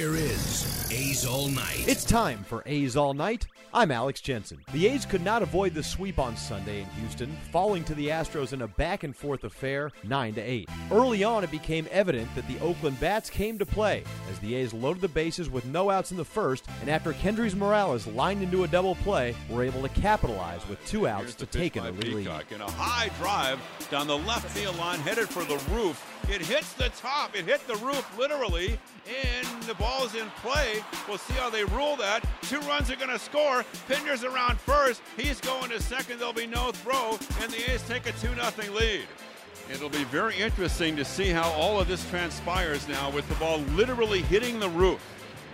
Here is A's All Night. It's time for A's All Night. I'm Alex Jensen. The A's could not avoid the sweep on Sunday in Houston, falling to the Astros in a back and forth affair, 9 to 8. Early on, it became evident that the Oakland Bats came to play as the A's loaded the bases with no outs in the first, and after Kendrys Morales lined into a double play, were able to capitalize with two outs Here's to take an early lead. Peacock in a high drive down the left field line, headed for the roof. It hits the top. It hit the roof literally, and the ball's in play. We'll see how they rule that. Two runs are going to score. Pinder's around first. He's going to second. There'll be no throw, and the A's take a 2 0 lead. It'll be very interesting to see how all of this transpires now with the ball literally hitting the roof.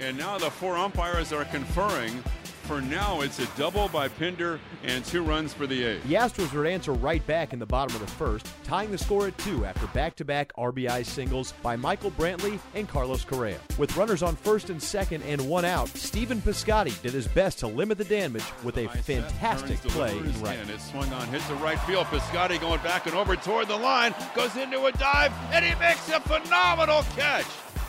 And now the four umpires are conferring. For now, it's a double by Pinder and two runs for the A's. The Astros would answer right back in the bottom of the first, tying the score at two after back to back RBI singles by Michael Brantley and Carlos Correa. With runners on first and second and one out, Stephen Piscotty did his best to limit the damage with a fantastic play in right. And it swung on, hits the right field. Piscotty going back and over toward the line, goes into a dive, and he makes a phenomenal catch.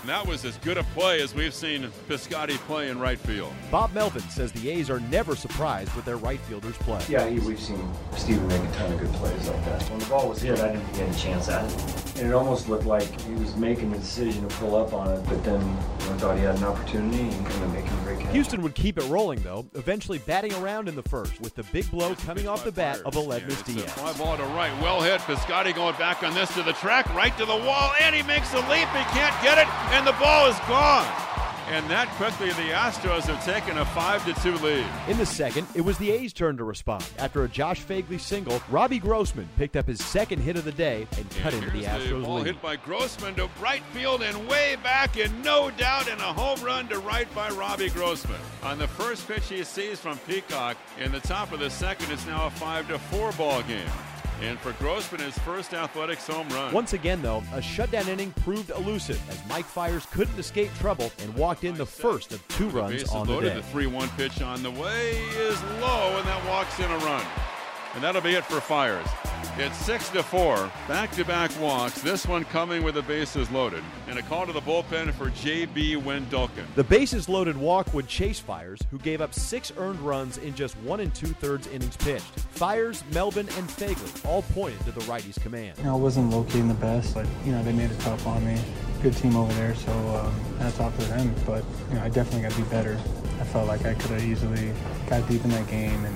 And that was as good a play as we've seen Piscotty play in right field. Bob Melvin says the A's are never surprised with their right fielders play. Yeah, we've seen Steven make a ton of good plays like that. When the ball was hit, I didn't get he a chance at it. And it almost looked like he was making the decision to pull up on it, but then I thought he had an opportunity and ended up making a great catch. Houston would keep it rolling, though, eventually batting around in the first with the big blow coming off the bat of Aledmys And it's a Fly Diaz. ball to right, well hit. Piscotty going back on this to the track, right to the wall, and he makes a leap. He can't get it, and the ball is gone. And that quickly, the Astros have taken a five to two lead. In the second, it was the A's turn to respond. After a Josh Phegley single, Robbie Grossman picked up his second hit of the day and cut into the here's the Astros ball lead. hit by Grossman to right field and way back, and no doubt, and a home run to right by Robbie Grossman. On the first pitch he sees from Peacock, in the top of the second, it's now a five to four ball game. And for Grossman, his first athletics home run. Once again, though, a shutdown inning proved elusive as Mike Fiers couldn't escape trouble and walked in the first of two The runs on the loaded. day. The 3-1 pitch on the way is low, and that walks in a run. And that'll be it for Fiers. It's six to four, back-to-back walks. This one coming with the bases loaded, and a call to the bullpen for J.B. Wendelken. The bases loaded walk would chase Fiers, who gave up six earned runs in just one and two thirds innings pitched. Fiers, Melvin, and Phegley all pointed to the righty's command. You know, I wasn't locating the best. Like, you know, they made it tough on me. Good team over there, so um, hats off to them. But, you know, I definitely got to be better. I felt like I could have easily got deep in that game and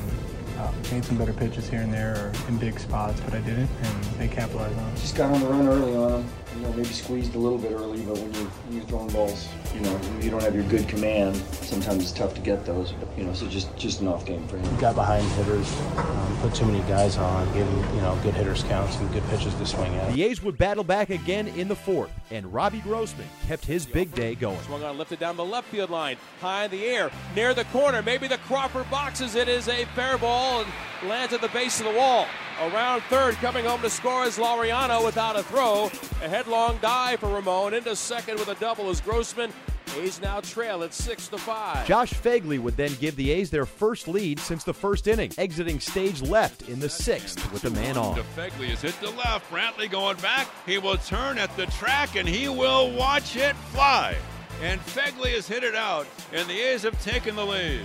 uh, made some better pitches here and there or in big spots, but I didn't, and they capitalized on it. Just got on the run early on him. You know, maybe squeezed a little bit early, but when you when you're throwing balls, you know, you don't have your good command. Sometimes it's tough to get those. But, you know, so just just an off game for him. got behind hitters, um, put too many guys on, gave them, you know, good hitters counts and good pitches to swing at. The A's would battle back again in the fourth, and Robbie Grossman kept his big day going. Swung on, lifted down the left field line, high in the air, near the corner. Maybe the Crawford boxes it is a fair ball and lands at the base of the wall. Around third, coming home to score is Laureano without a throw. A headlong dive for Ramon into second with a double as Grossman. A's now trail at six to five. Josh Phegley would then give the A's their first lead since the first inning, exiting stage left in the sixth with a man on. DeFegley is hit to left. Brantley going back. He will turn at the track and he will watch it fly. And Phegley has hit it out, and the A's have taken the lead.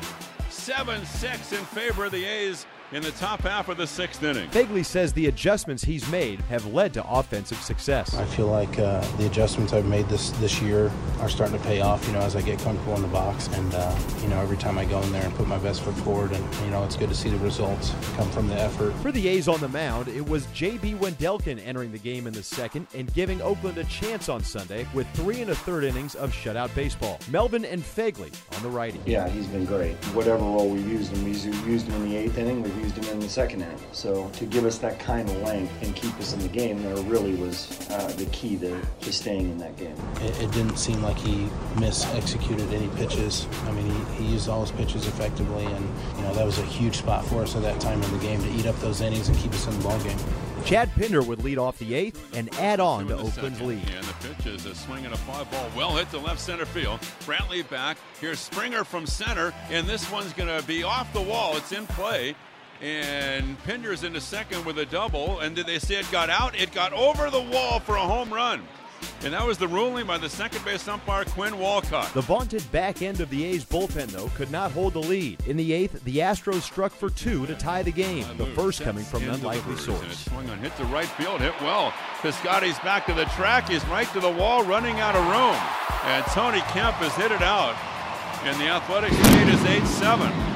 7 6 in favor of the A's in the top half of the sixth inning. Phegley says the adjustments he's made have led to offensive success. I feel like uh, the adjustments I've made this this year are starting to pay off. You know, as I get comfortable in the box, and uh, you know, every time I go in there and put my best foot forward, and you know, it's good to see the results come from the effort. For the A's on the mound, it was J.B. Wendelken entering the game in the second and giving Oakland a chance on Sunday with three and a third innings of shutout baseball. Melvin and Phegley on the righty. Yeah, he's been great. Whatever role we've used him, we've used him in the eighth inning, we've used him in the second inning. So to give us that kind of length and keep us in the game there really was uh, the key to, to staying in that game. It, it didn't seem like he mis-executed any pitches. I mean, he, he used all his pitches effectively, and you know that was a huge spot for us at that time in the game to eat up those innings and keep us in the ball game. Chad Pinder would lead off the eighth and add on to Oakland's second. lead. And the pitch is a swing and a fly ball, well hit to left center field. Brantley back. Here's Springer from center, and this one's going to be off the wall. It's in play. And Pinder's into second with a double. And did they say it got out? It got over the wall for a home run. And that was the ruling by the second base umpire, Quinn Wolcott. The vaunted back end of the A's bullpen, though, could not hold the lead. In the eighth, the Astros struck for two to tie the game, uh, the first coming from an And unlikely And source. it's swung on hit to right field, hit well. Piscotty's back to the track. He's right to the wall, running out of room. And Tony Kemp has hit it out. And the Athletics lead is 8 7.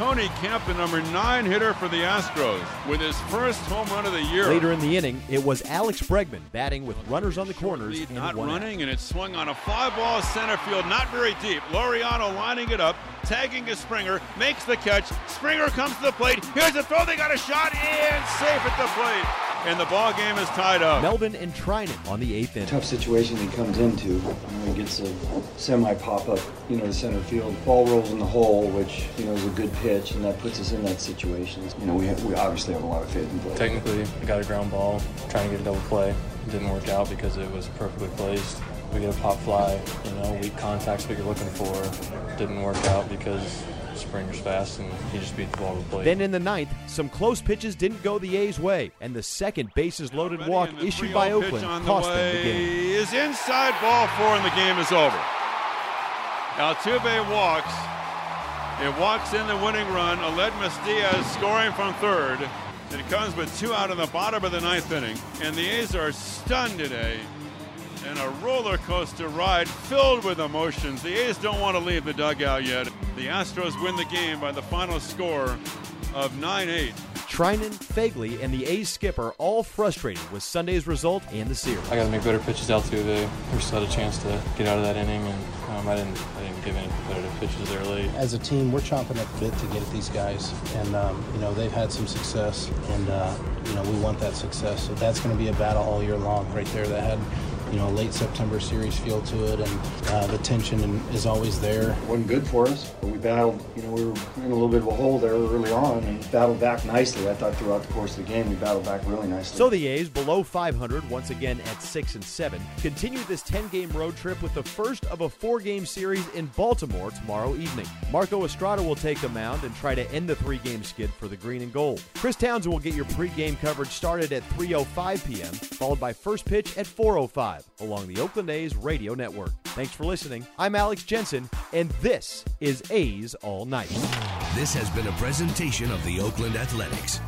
Tony Kemp, the number nine hitter for the Astros, with his first home run of the year. Later in the inning, it was Alex Bregman batting with runners on the corners Lead and not one out. running, and it's swung on a fly ball center field, not very deep. Laureano lining it up, tagging to Springer, makes the catch. Springer comes to the plate. Here's a throw. They got a shot and safe at the plate. And the ball game is tied up. Melvin and Treinen on the eighth inning. Tough situation he comes into. You know, he gets a semi pop up, you know, to center field. Ball rolls in the hole, which you know is a good pitch, and that puts us in that situation. You know, we have, we obviously have a lot of faith in Blake. Technically, I got a ground ball, trying to get a double play. It didn't work out because it was perfectly placed. We get a pop fly, you know, weak contacts we were looking for. Didn't work out because Springer's fast and he just beat the ball to the plate. Then in the ninth, some close pitches didn't go the A's way, and the second bases loaded walk issued by Oakland on the cost them the game. Is inside ball four, and the game is over. Altuve walks. It walks in the winning run. Aledmys Diaz scoring from third. It comes with two out in the bottom of the ninth inning, and the A's are stunned today. And a roller coaster ride filled with emotions. The A's don't want to leave the dugout yet. The Astros win the game by the final score of 9 8. Treinen, Phegley, and the A's skipper all frustrated with Sunday's result and the series. I got to make better pitches Altuve. We still had a chance to get out of that inning, and um, I didn't. I didn't give any competitive pitches there late. As a team, we're chomping at the bit to get at these guys, and um, you know they've had some success, and uh, you know we want that success. So that's going to be a battle all year long, right there. That had you know late September series feel to it, and uh, the tension is always there. It wasn't good for us, but we battled. You know, we were in a little bit of a hole there early on, and battled back nicely. I thought throughout the course of the game, we battled back really nicely. So the A's, below 500, once again at 6 and 7, continue this 10 game road trip with the first of a four game series in Baltimore tomorrow evening. Marco Estrada will take the mound and try to end the three game skid for the green and gold. Chris Townsend will get your pregame coverage started at 3.05 p.m., followed by first pitch at 4.05 along the Oakland A's radio network. Thanks for listening. I'm Alex Jensen, and this is A's All Night. This has been a presentation of the Oakland Athletics.